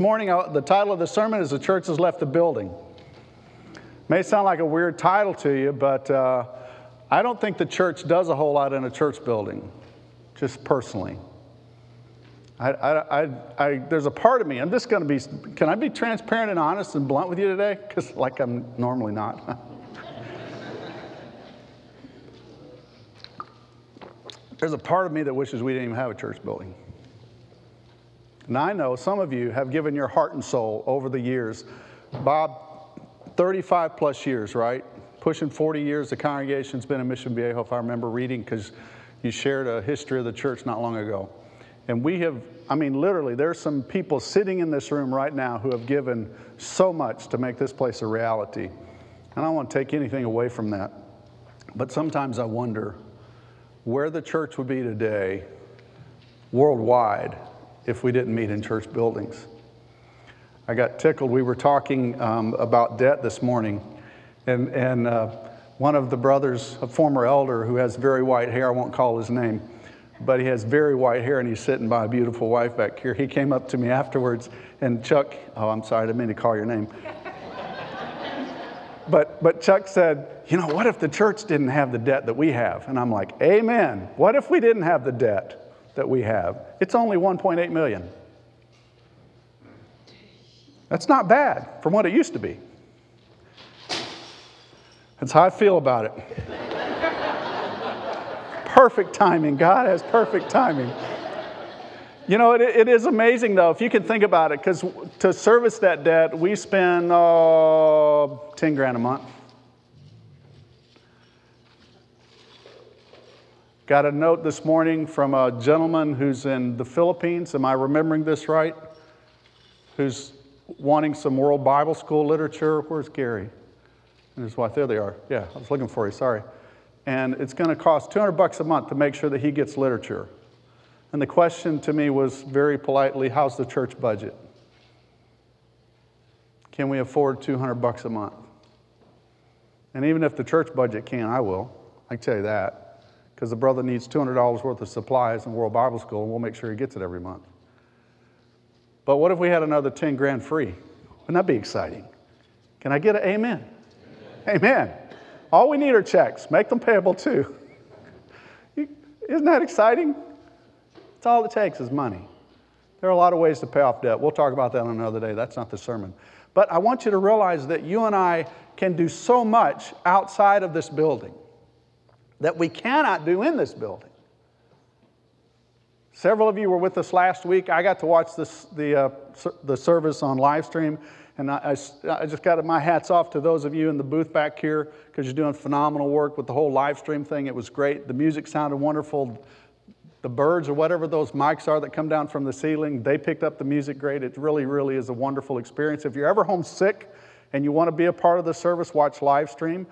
Morning, uh, the title of the sermon is The Church Has Left the Building. May sound like a weird title to you, but uh, I don't think the church does a whole lot in a church building, just personally. I, I, I, I there's a part of me, I'm just going to be, can I be transparent and honest and blunt with you today? Because, like, I'm normally not. there's a part of me that wishes we didn't even have a church building. And I know some of you have given your heart and soul over the years. Bob, 35 plus years, right? Pushing 40 years, the congregation's been in Mission Viejo, if I remember reading, because you shared a history of the church not long ago. And we have, I mean, literally, there's some people sitting in this room right now who have given so much to make this place a reality. And I don't want to take anything away from that. But sometimes I wonder where the church would be today, worldwide, if we didn't meet in church buildings. I got tickled. We were talking um, about debt this morning, and, and uh, one of the brothers, a former elder who has very white hair, I won't call his name, but he has very white hair and he's sitting by a beautiful wife back here. He came up to me afterwards, and Chuck, oh, I'm sorry, I didn't mean to call your name. but, but Chuck said, You know, what if the church didn't have the debt that we have? And I'm like, Amen. What if we didn't have the debt? That we have. It's only 1.8 million. That's not bad from what it used to be. That's how I feel about it. perfect timing. God has perfect timing. You know, it, it is amazing though, if you can think about it, because to service that debt, we spend uh, 10 grand a month. Got a note this morning from a gentleman who's in the Philippines. Am I remembering this right? Who's wanting some World Bible School literature. Where's Gary? And his wife. There they are. Yeah, I was looking for you. Sorry. And it's going to cost 200 bucks a month to make sure that he gets literature. And the question to me was very politely, how's the church budget? Can we afford 200 bucks a month? And even if the church budget can't, I will. I can tell you that because the brother needs $200 worth of supplies in World Bible School, and we'll make sure he gets it every month. But what if we had another 10 grand free? Wouldn't that be exciting? Can I get an amen? Amen. amen. All we need are checks. Make them payable too. Isn't that exciting? It's all it takes is money. There are a lot of ways to pay off debt. We'll talk about that on another day. That's not the sermon. But I want you to realize that you and I can do so much outside of this building that we cannot do in this building. Several of you were with us last week. I got to watch this, the, uh, the service on live stream, and I, I, I, just got my hats off to those of you in the booth back here because you're doing phenomenal work with the whole live stream thing. It was great. The music sounded wonderful. The birds or whatever those mics are that come down from the ceiling, they picked up the music great. It really, really is a wonderful experience. If you're ever homesick and you want to be a part of the service, watch live stream.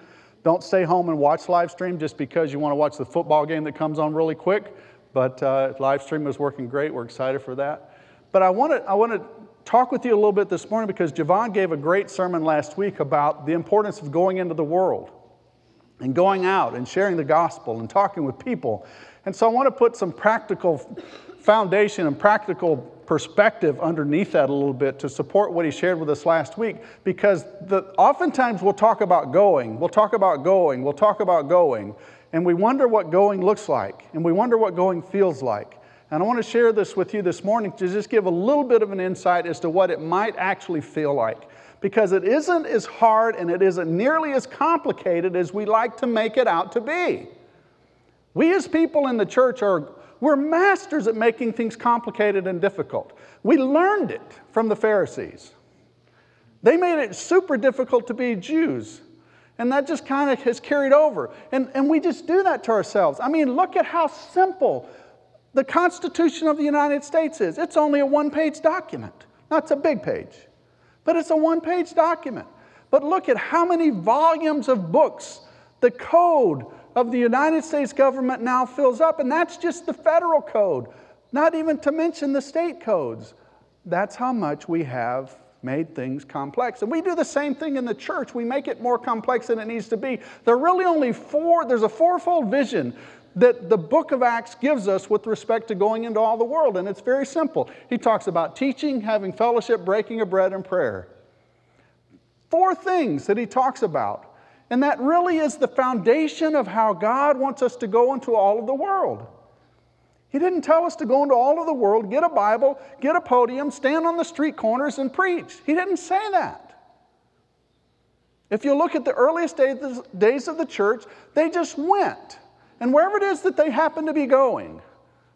Don't stay home and watch live stream just because you want to watch the football game that comes on really quick. But uh, live stream is working great. We're excited for that. But I want to I want to talk with you a little bit this morning because Javon gave a great sermon last week about the importance of going into the world and going out and sharing the gospel and talking with people. And so I want to put some practical foundation and practical perspective underneath that a little bit to support what he shared with us last week because the, oftentimes we'll talk about going, we'll talk about going, we'll talk about going, and we wonder what going looks like and we wonder what going feels like. And I want to share this with you this morning to just give a little bit of an insight as to what it might actually feel like. Because it isn't as hard and it isn't nearly as complicated as we like to make it out to be. We as people in the church are we're masters at making things complicated and difficult. We learned it from the Pharisees. They made it super difficult to be Jews. And that just kind of has carried over. And, and we just do that to ourselves. I mean, look at how simple the Constitution of the United States is. It's only a one page document. Now, it's a big page, but it's a one page document. But look at how many volumes of books, the code, of the United States government now fills up, and that's just the federal code, not even to mention the state codes. That's how much we have made things complex. And we do the same thing in the church. We make it more complex than it needs to be. There are really only four, there's a fourfold vision that the book of Acts gives us with respect to going into all the world. And it's very simple. He talks about teaching, having fellowship, breaking of bread, and prayer. Four things that he talks about. And that really is the foundation of how God wants us to go into all of the world. He didn't tell us to go into all of the world, get a Bible, get a podium, stand on the street corners, and preach. He didn't say that. If you look at the earliest days of the church, they just went. And wherever it is that they happened to be going,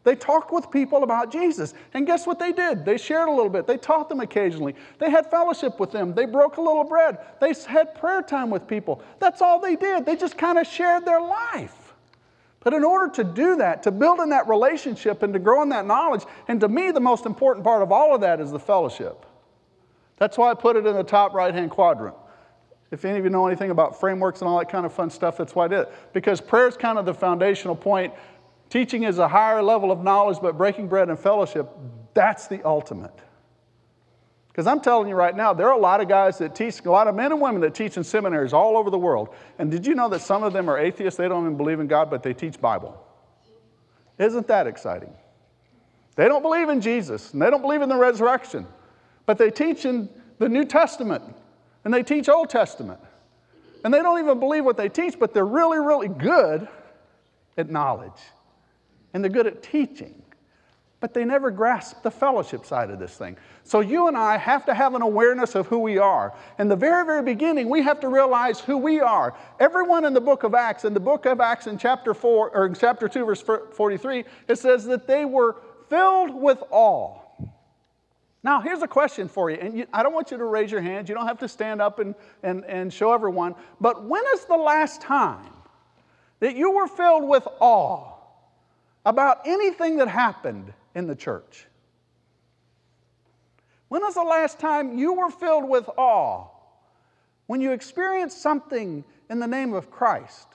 they talked with people about Jesus. And guess what they did? They shared a little bit. They taught them occasionally. They had fellowship with them. They broke a little bread. They had prayer time with people. That's all they did. They just kind of shared their life. But in order to do that, to build in that relationship and to grow in that knowledge, and to me, the most important part of all of that is the fellowship. That's why I put it in the top right hand quadrant. If any of you know anything about frameworks and all that kind of fun stuff, that's why I did it. Because prayer is kind of the foundational point. Teaching is a higher level of knowledge, but breaking bread and fellowship, that's the ultimate. Because I'm telling you right now, there are a lot of guys that teach, a lot of men and women that teach in seminaries all over the world. And did you know that some of them are atheists? They don't even believe in God, but they teach Bible. Isn't that exciting? They don't believe in Jesus, and they don't believe in the resurrection, but they teach in the New Testament and they teach Old Testament. And they don't even believe what they teach, but they're really, really good at knowledge. And they're good at teaching. But they never grasp the fellowship side of this thing. So you and I have to have an awareness of who we are. In the very, very beginning, we have to realize who we are. Everyone in the book of Acts, in the book of Acts in chapter 4, or in chapter 2, verse 43, it says that they were filled with awe. Now, here's a question for you, and you, I don't want you to raise your hands. You don't have to stand up and, and, and show everyone. But when is the last time that you were filled with awe about anything that happened in the church? When was the last time you were filled with awe when you experienced something in the name of Christ?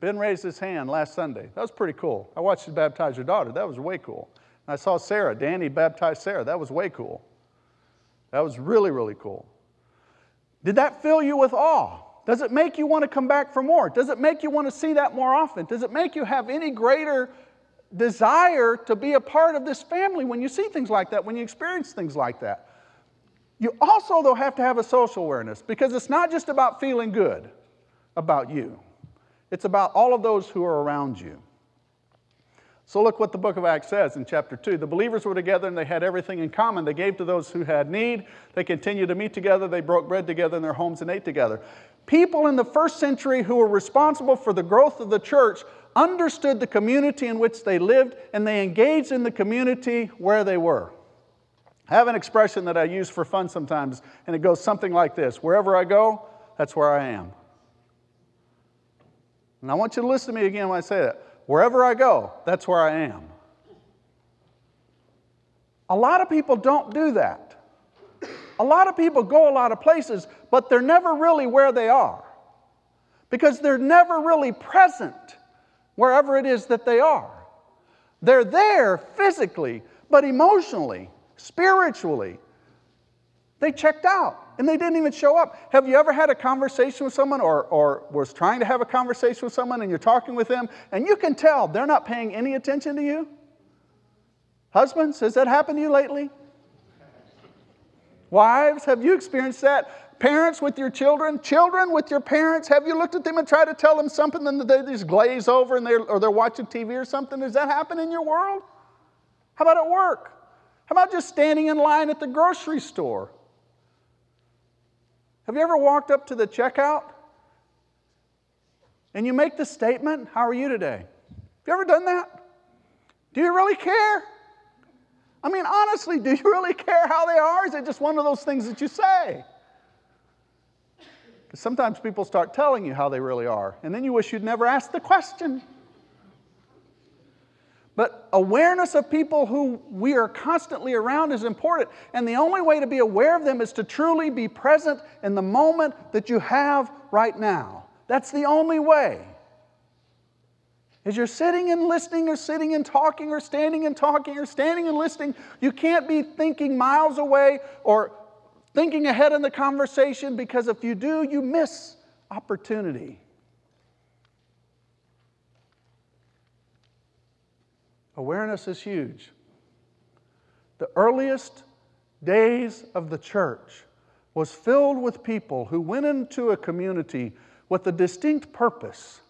Ben raised his hand last Sunday. That was pretty cool. I watched you baptize your daughter. That was way cool. And I saw Sarah. Danny baptized Sarah. That was way cool. That was really, really cool. Did that fill you with awe? Does it make you want to come back for more? Does it make you want to see that more often? Does it make you have any greater desire to be a part of this family when you see things like that, when you experience things like that? You also, though, have to have a social awareness because it's not just about feeling good about you, it's about all of those who are around you. So look what the book of Acts says in chapter 2. The believers were together and they had everything in common. They gave to those who had need. They continued to meet together. They broke bread together in their homes and ate together. People in the first century who were responsible for the growth of the church understood the community in which they lived and they engaged in the community where they were. I have an expression that I use for fun sometimes, and it goes something like this Wherever I go, that's where I am. And I want you to listen to me again when I say that. Wherever I go, that's where I am. A lot of people don't do that. A lot of people go a lot of places, but they're never really where they are because they're never really present wherever it is that they are. They're there physically, but emotionally, spiritually, they checked out and they didn't even show up. Have you ever had a conversation with someone or, or was trying to have a conversation with someone and you're talking with them and you can tell they're not paying any attention to you? Husbands, has that happened to you lately? Wives, have you experienced that? Parents with your children, children with your parents, have you looked at them and tried to tell them something and they just glaze over and they're, or they're watching TV or something? Does that happen in your world? How about at work? How about just standing in line at the grocery store? Have you ever walked up to the checkout and you make the statement, How are you today? Have you ever done that? Do you really care? I mean, honestly, do you really care how they are? Is it just one of those things that you say? Because sometimes people start telling you how they really are, and then you wish you'd never asked the question. But awareness of people who we are constantly around is important. And the only way to be aware of them is to truly be present in the moment that you have right now. That's the only way. As you're sitting and listening, or sitting and talking, or standing and talking, or standing and listening, you can't be thinking miles away or thinking ahead in the conversation because if you do, you miss opportunity. Awareness is huge. The earliest days of the church was filled with people who went into a community with a distinct purpose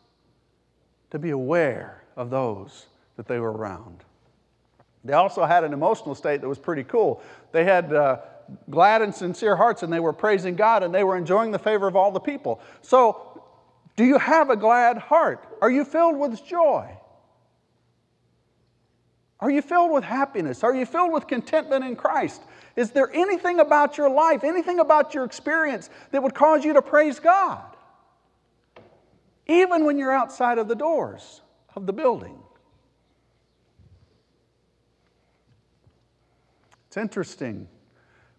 to be aware of those that they were around. They also had an emotional state that was pretty cool. They had uh, glad and sincere hearts, and they were praising God, and they were enjoying the favor of all the people. So, do you have a glad heart? Are you filled with joy? Are you filled with happiness? Are you filled with contentment in Christ? Is there anything about your life, anything about your experience that would cause you to praise God? Even when you're outside of the doors of the building. It's interesting.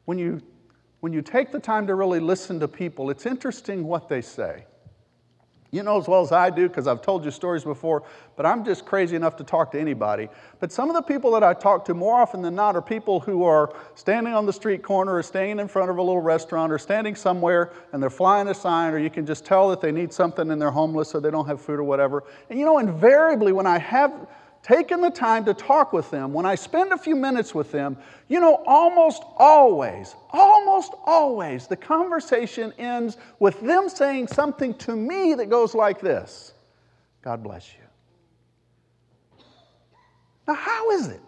When you, when you take the time to really listen to people, it's interesting what they say. You know as well as I do, because I've told you stories before, but I'm just crazy enough to talk to anybody. But some of the people that I talk to more often than not are people who are standing on the street corner or staying in front of a little restaurant or standing somewhere and they're flying a sign, or you can just tell that they need something and they're homeless or they don't have food or whatever. And you know, invariably, when I have taken the time to talk with them, when I spend a few minutes with them, you know, almost always, almost always, the conversation ends with them saying something to me that goes like this God bless you. Now, how is it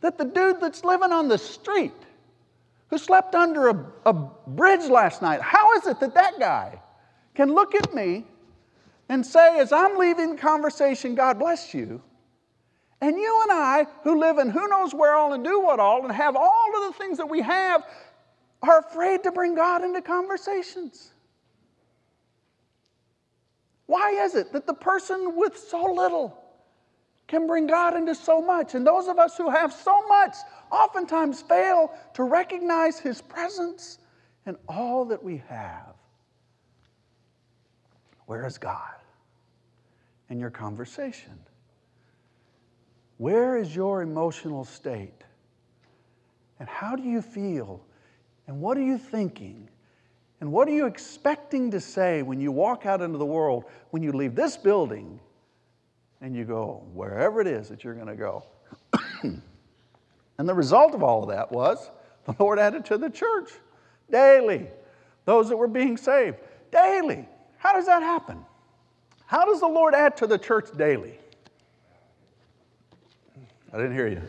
that the dude that's living on the street, who slept under a, a bridge last night, how is it that that guy can look at me and say, as I'm leaving the conversation, God bless you? And you and I, who live in who knows where all and do what all and have all of the things that we have, are afraid to bring God into conversations. Why is it that the person with so little can bring God into so much? And those of us who have so much oftentimes fail to recognize His presence in all that we have. Where is God in your conversation? Where is your emotional state? And how do you feel? And what are you thinking? And what are you expecting to say when you walk out into the world, when you leave this building and you go wherever it is that you're going to go? and the result of all of that was the Lord added to the church daily those that were being saved daily. How does that happen? How does the Lord add to the church daily? I didn't hear you.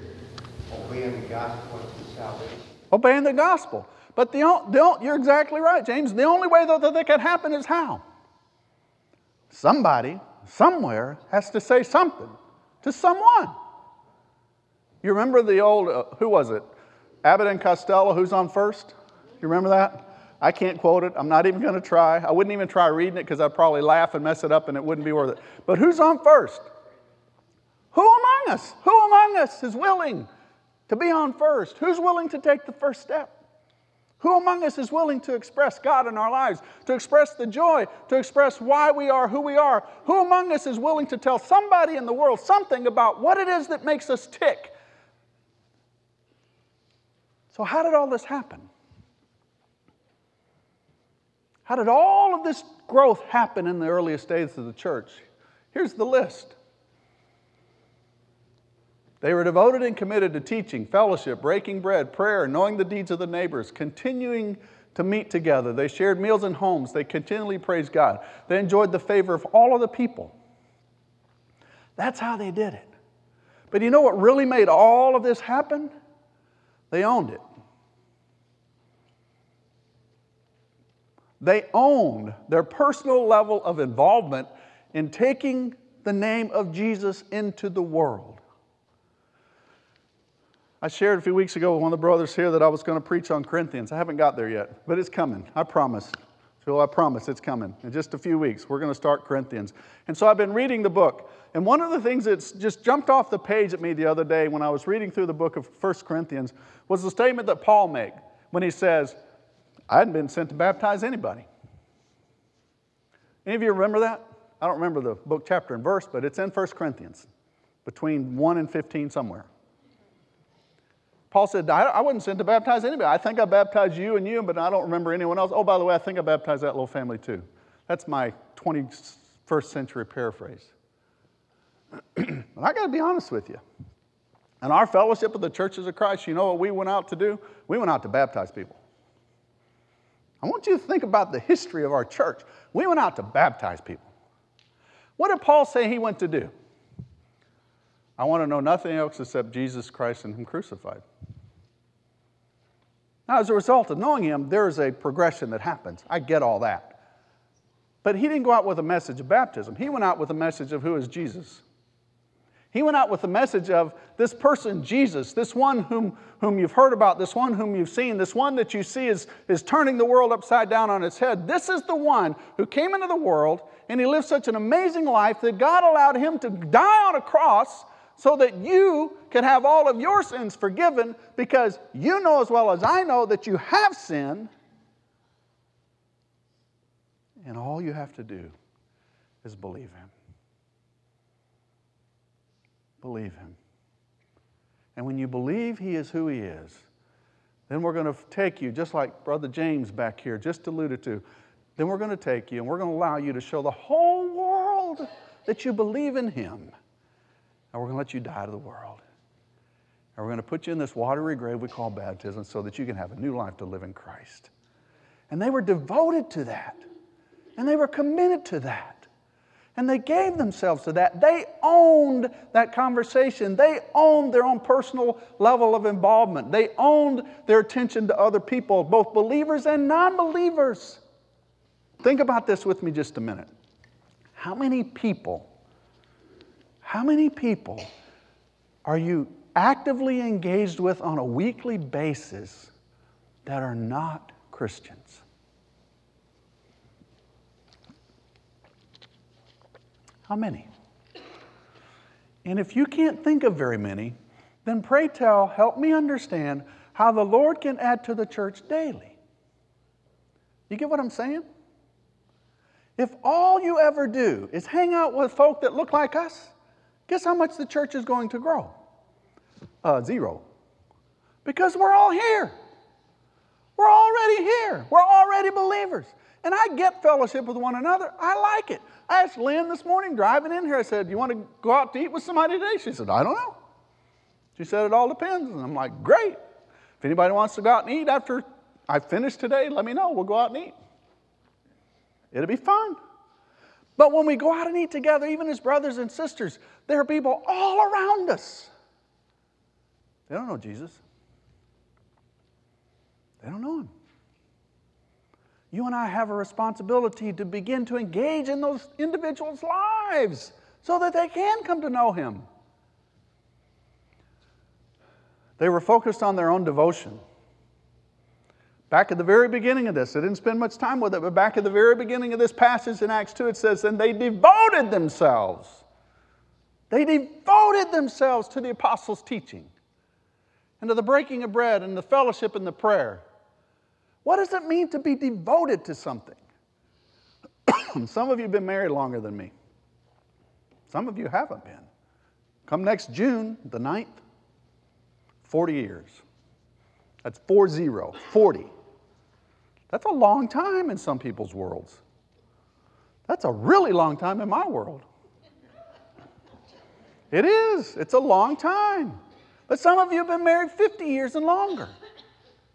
Obeying the gospel unto salvation. Obeying the gospel. But the, the, you're exactly right, James. The only way that, that, that can happen is how? Somebody, somewhere, has to say something to someone. You remember the old, uh, who was it? Abbott and Costello, who's on first? You remember that? I can't quote it. I'm not even going to try. I wouldn't even try reading it because I'd probably laugh and mess it up and it wouldn't be worth it. But who's on first? Who among us, who among us is willing to be on first? Who's willing to take the first step? Who among us is willing to express God in our lives, to express the joy, to express why we are who we are? Who among us is willing to tell somebody in the world something about what it is that makes us tick? So, how did all this happen? How did all of this growth happen in the earliest days of the church? Here's the list they were devoted and committed to teaching, fellowship, breaking bread, prayer, knowing the deeds of the neighbors, continuing to meet together. They shared meals in homes. They continually praised God. They enjoyed the favor of all of the people. That's how they did it. But you know what really made all of this happen? They owned it. They owned their personal level of involvement in taking the name of Jesus into the world. I shared a few weeks ago with one of the brothers here that I was going to preach on Corinthians. I haven't got there yet, but it's coming. I promise. Phil, I promise it's coming. In just a few weeks, we're going to start Corinthians. And so I've been reading the book. And one of the things that's just jumped off the page at me the other day when I was reading through the book of 1 Corinthians was the statement that Paul made when he says, I hadn't been sent to baptize anybody. Any of you remember that? I don't remember the book, chapter, and verse, but it's in 1 Corinthians, between 1 and 15 somewhere. Paul said, I, I wasn't sent to baptize anybody. I think I baptized you and you, but I don't remember anyone else. Oh, by the way, I think I baptized that little family too. That's my 21st century paraphrase. but I got to be honest with you. And our fellowship of the churches of Christ, you know what we went out to do? We went out to baptize people. I want you to think about the history of our church. We went out to baptize people. What did Paul say he went to do? I want to know nothing else except Jesus Christ and Him crucified. Now, as a result of knowing Him, there is a progression that happens. I get all that. But He didn't go out with a message of baptism, He went out with a message of who is Jesus. He went out with the message of this person, Jesus, this one whom, whom you've heard about, this one whom you've seen, this one that you see is, is turning the world upside down on its head. This is the one who came into the world and he lived such an amazing life that God allowed him to die on a cross so that you can have all of your sins forgiven because you know as well as I know that you have sin. And all you have to do is believe him. Believe him. And when you believe he is who he is, then we're going to take you, just like Brother James back here just alluded to, then we're going to take you and we're going to allow you to show the whole world that you believe in him. And we're going to let you die to the world. And we're going to put you in this watery grave we call baptism so that you can have a new life to live in Christ. And they were devoted to that. And they were committed to that. And they gave themselves to that. They owned that conversation. They owned their own personal level of involvement. They owned their attention to other people, both believers and non believers. Think about this with me just a minute. How many people, how many people are you actively engaged with on a weekly basis that are not Christians? How many? And if you can't think of very many, then pray tell, help me understand how the Lord can add to the church daily. You get what I'm saying? If all you ever do is hang out with folk that look like us, guess how much the church is going to grow? Uh, zero. Because we're all here. We're already here. We're already believers. And I get fellowship with one another. I like it. I asked Lynn this morning driving in here, I said, Do You want to go out to eat with somebody today? She said, I don't know. She said, It all depends. And I'm like, Great. If anybody wants to go out and eat after I finish today, let me know. We'll go out and eat. It'll be fun. But when we go out and eat together, even as brothers and sisters, there are people all around us. They don't know Jesus. They don't know him you and I have a responsibility to begin to engage in those individuals' lives so that they can come to know Him. They were focused on their own devotion. Back at the very beginning of this, I didn't spend much time with it, but back at the very beginning of this passage in Acts 2, it says, And they devoted themselves. They devoted themselves to the apostles' teaching and to the breaking of bread and the fellowship and the prayer. What does it mean to be devoted to something? Some of you have been married longer than me. Some of you haven't been. Come next June, the 9th, 40 years. That's 4 0, 40. That's a long time in some people's worlds. That's a really long time in my world. It is. It's a long time. But some of you have been married 50 years and longer.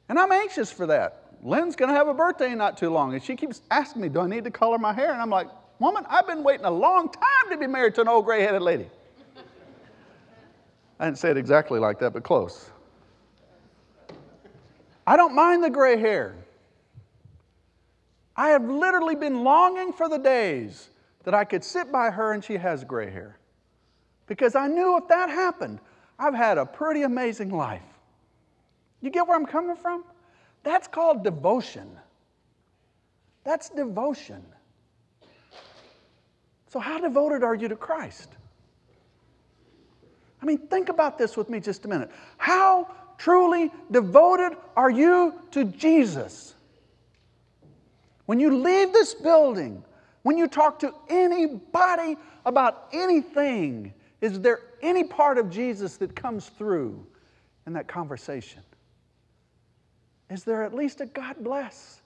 And I'm anxious for that. Lynn's going to have a birthday not too long. And she keeps asking me, Do I need to color my hair? And I'm like, Woman, I've been waiting a long time to be married to an old gray headed lady. I didn't say it exactly like that, but close. I don't mind the gray hair. I have literally been longing for the days that I could sit by her and she has gray hair. Because I knew if that happened, I've had a pretty amazing life. You get where I'm coming from? That's called devotion. That's devotion. So, how devoted are you to Christ? I mean, think about this with me just a minute. How truly devoted are you to Jesus? When you leave this building, when you talk to anybody about anything, is there any part of Jesus that comes through in that conversation? Is there at least a God bless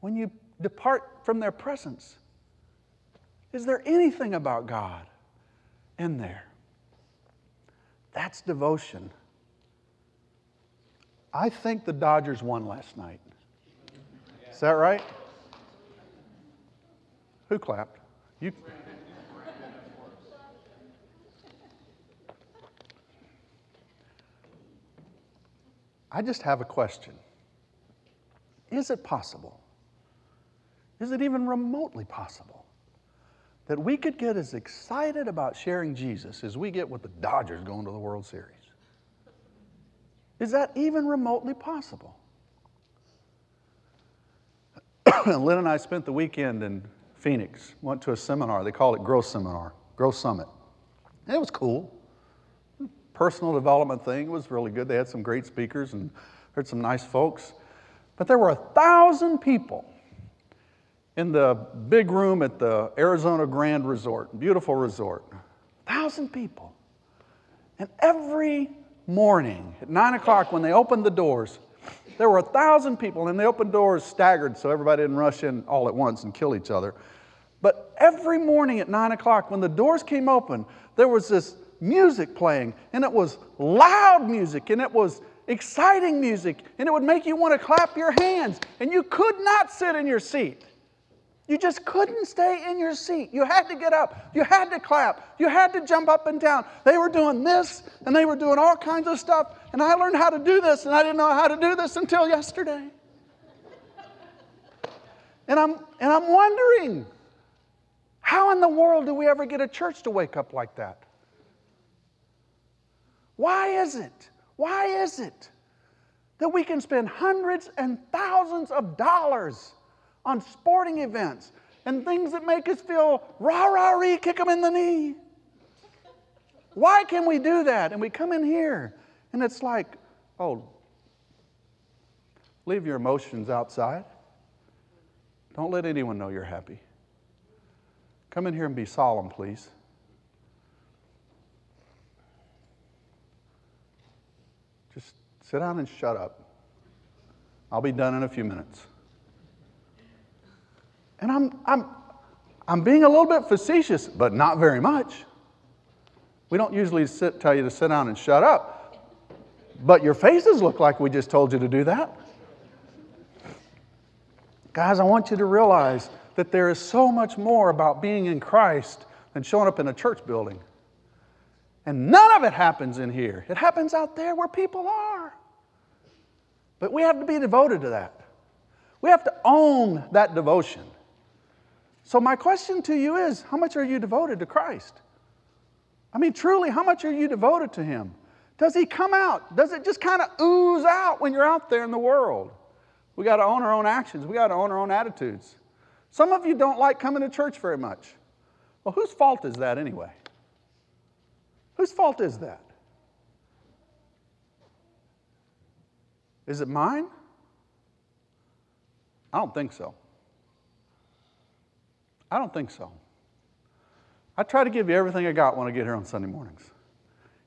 when you depart from their presence? Is there anything about God in there? That's devotion. I think the Dodgers won last night. Is that right? Who clapped? You. I just have a question. Is it possible? Is it even remotely possible that we could get as excited about sharing Jesus as we get with the Dodgers going to the World Series? Is that even remotely possible? Lynn and I spent the weekend in Phoenix, went to a seminar. They call it Growth Seminar, Growth Summit. And it was cool. Personal development thing was really good. They had some great speakers and heard some nice folks. But there were a thousand people in the big room at the Arizona Grand Resort, beautiful resort. A thousand people. And every morning at nine o'clock when they opened the doors, there were a thousand people, and they opened doors staggered so everybody didn't rush in all at once and kill each other. But every morning at nine o'clock, when the doors came open, there was this music playing, and it was loud music, and it was exciting music, and it would make you want to clap your hands, and you could not sit in your seat. You just couldn't stay in your seat. You had to get up. You had to clap. You had to jump up and down. They were doing this and they were doing all kinds of stuff. And I learned how to do this, and I didn't know how to do this until yesterday. And I'm, and I'm wondering how in the world do we ever get a church to wake up like that? Why is it? Why is it that we can spend hundreds and thousands of dollars? On sporting events and things that make us feel rah rah ree, kick them in the knee. Why can we do that? And we come in here and it's like, oh, leave your emotions outside. Don't let anyone know you're happy. Come in here and be solemn, please. Just sit down and shut up. I'll be done in a few minutes. And I'm, I'm, I'm being a little bit facetious, but not very much. We don't usually sit, tell you to sit down and shut up, but your faces look like we just told you to do that. Guys, I want you to realize that there is so much more about being in Christ than showing up in a church building. And none of it happens in here. It happens out there where people are. But we have to be devoted to that. We have to own that devotion. So, my question to you is how much are you devoted to Christ? I mean, truly, how much are you devoted to Him? Does He come out? Does it just kind of ooze out when you're out there in the world? We got to own our own actions, we got to own our own attitudes. Some of you don't like coming to church very much. Well, whose fault is that anyway? Whose fault is that? Is it mine? I don't think so. I don't think so. I try to give you everything I got when I get here on Sunday mornings.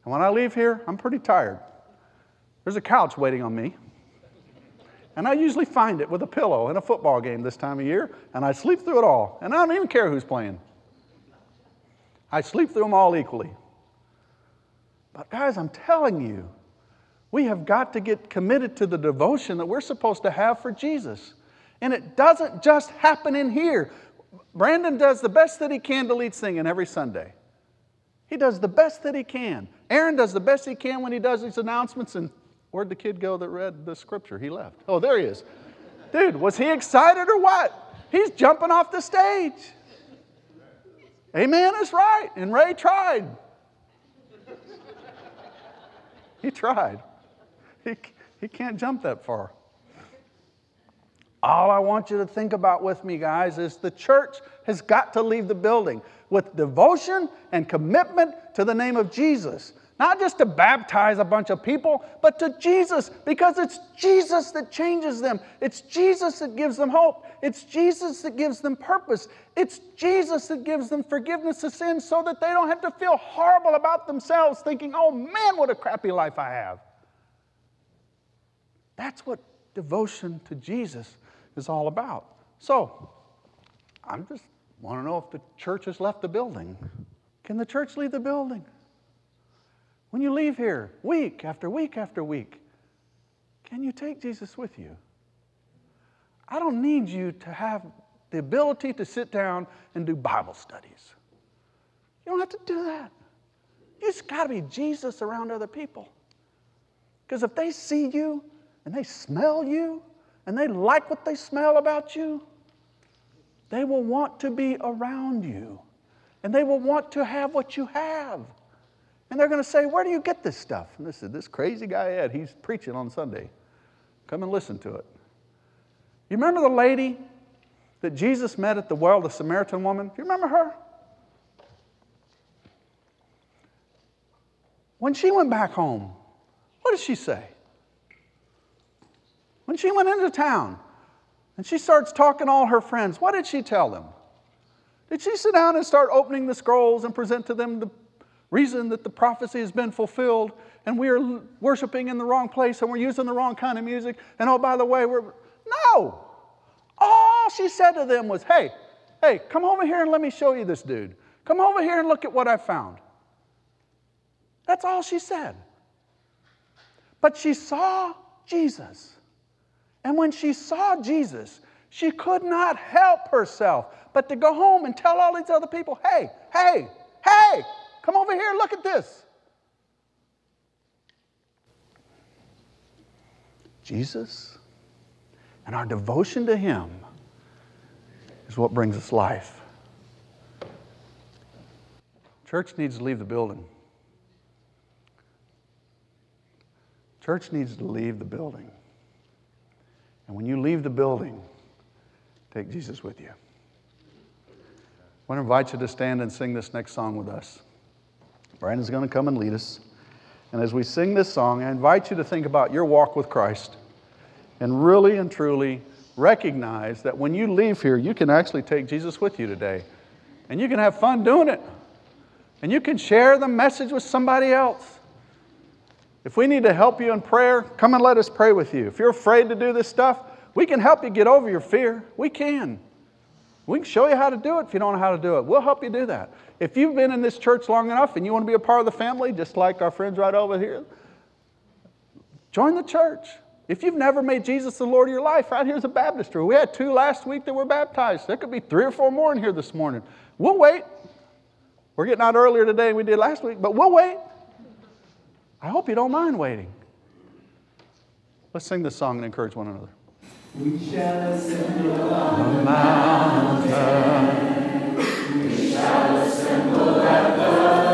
And when I leave here, I'm pretty tired. There's a couch waiting on me. And I usually find it with a pillow in a football game this time of year, and I sleep through it all. And I don't even care who's playing. I sleep through them all equally. But, guys, I'm telling you, we have got to get committed to the devotion that we're supposed to have for Jesus. And it doesn't just happen in here. Brandon does the best that he can to lead singing every Sunday. He does the best that he can. Aaron does the best he can when he does these announcements. And where'd the kid go that read the scripture? He left. Oh, there he is. Dude, was he excited or what? He's jumping off the stage. Amen is right. And Ray tried. He tried. He, he can't jump that far. All I want you to think about with me, guys, is the church has got to leave the building with devotion and commitment to the name of Jesus. Not just to baptize a bunch of people, but to Jesus, because it's Jesus that changes them. It's Jesus that gives them hope. It's Jesus that gives them purpose. It's Jesus that gives them forgiveness of sins so that they don't have to feel horrible about themselves, thinking, oh man, what a crappy life I have. That's what devotion to Jesus is all about. So, I just want to know if the church has left the building. Can the church leave the building? When you leave here, week after week after week, can you take Jesus with you? I don't need you to have the ability to sit down and do Bible studies. You don't have to do that. You just got to be Jesus around other people. Because if they see you and they smell you and they like what they smell about you, they will want to be around you and they will want to have what you have. And they're going to say, Where do you get this stuff? And this is this crazy guy Ed, he's preaching on Sunday. Come and listen to it. You remember the lady that Jesus met at the well, the Samaritan woman? Do you remember her? When she went back home, what did she say? When she went into town and she starts talking to all her friends, what did she tell them? Did she sit down and start opening the scrolls and present to them the reason that the prophecy has been fulfilled and we are worshiping in the wrong place and we're using the wrong kind of music? And oh, by the way, we're. No! All she said to them was, hey, hey, come over here and let me show you this dude. Come over here and look at what I found. That's all she said. But she saw Jesus. And when she saw Jesus, she could not help herself but to go home and tell all these other people, hey, hey, hey, come over here, look at this. Jesus and our devotion to Him is what brings us life. Church needs to leave the building. Church needs to leave the building. And when you leave the building, take Jesus with you. I want to invite you to stand and sing this next song with us. Brandon's going to come and lead us. And as we sing this song, I invite you to think about your walk with Christ and really and truly recognize that when you leave here, you can actually take Jesus with you today. And you can have fun doing it. And you can share the message with somebody else. If we need to help you in prayer, come and let us pray with you. If you're afraid to do this stuff, we can help you get over your fear. We can. We can show you how to do it if you don't know how to do it. We'll help you do that. If you've been in this church long enough and you want to be a part of the family, just like our friends right over here, join the church. If you've never made Jesus the Lord of your life, right here's a baptistry. We had two last week that were baptized. There could be three or four more in here this morning. We'll wait. We're getting out earlier today than we did last week, but we'll wait. I hope you don't mind waiting. Let's sing this song and encourage one another. We shall assemble on the mountain. We shall assemble at the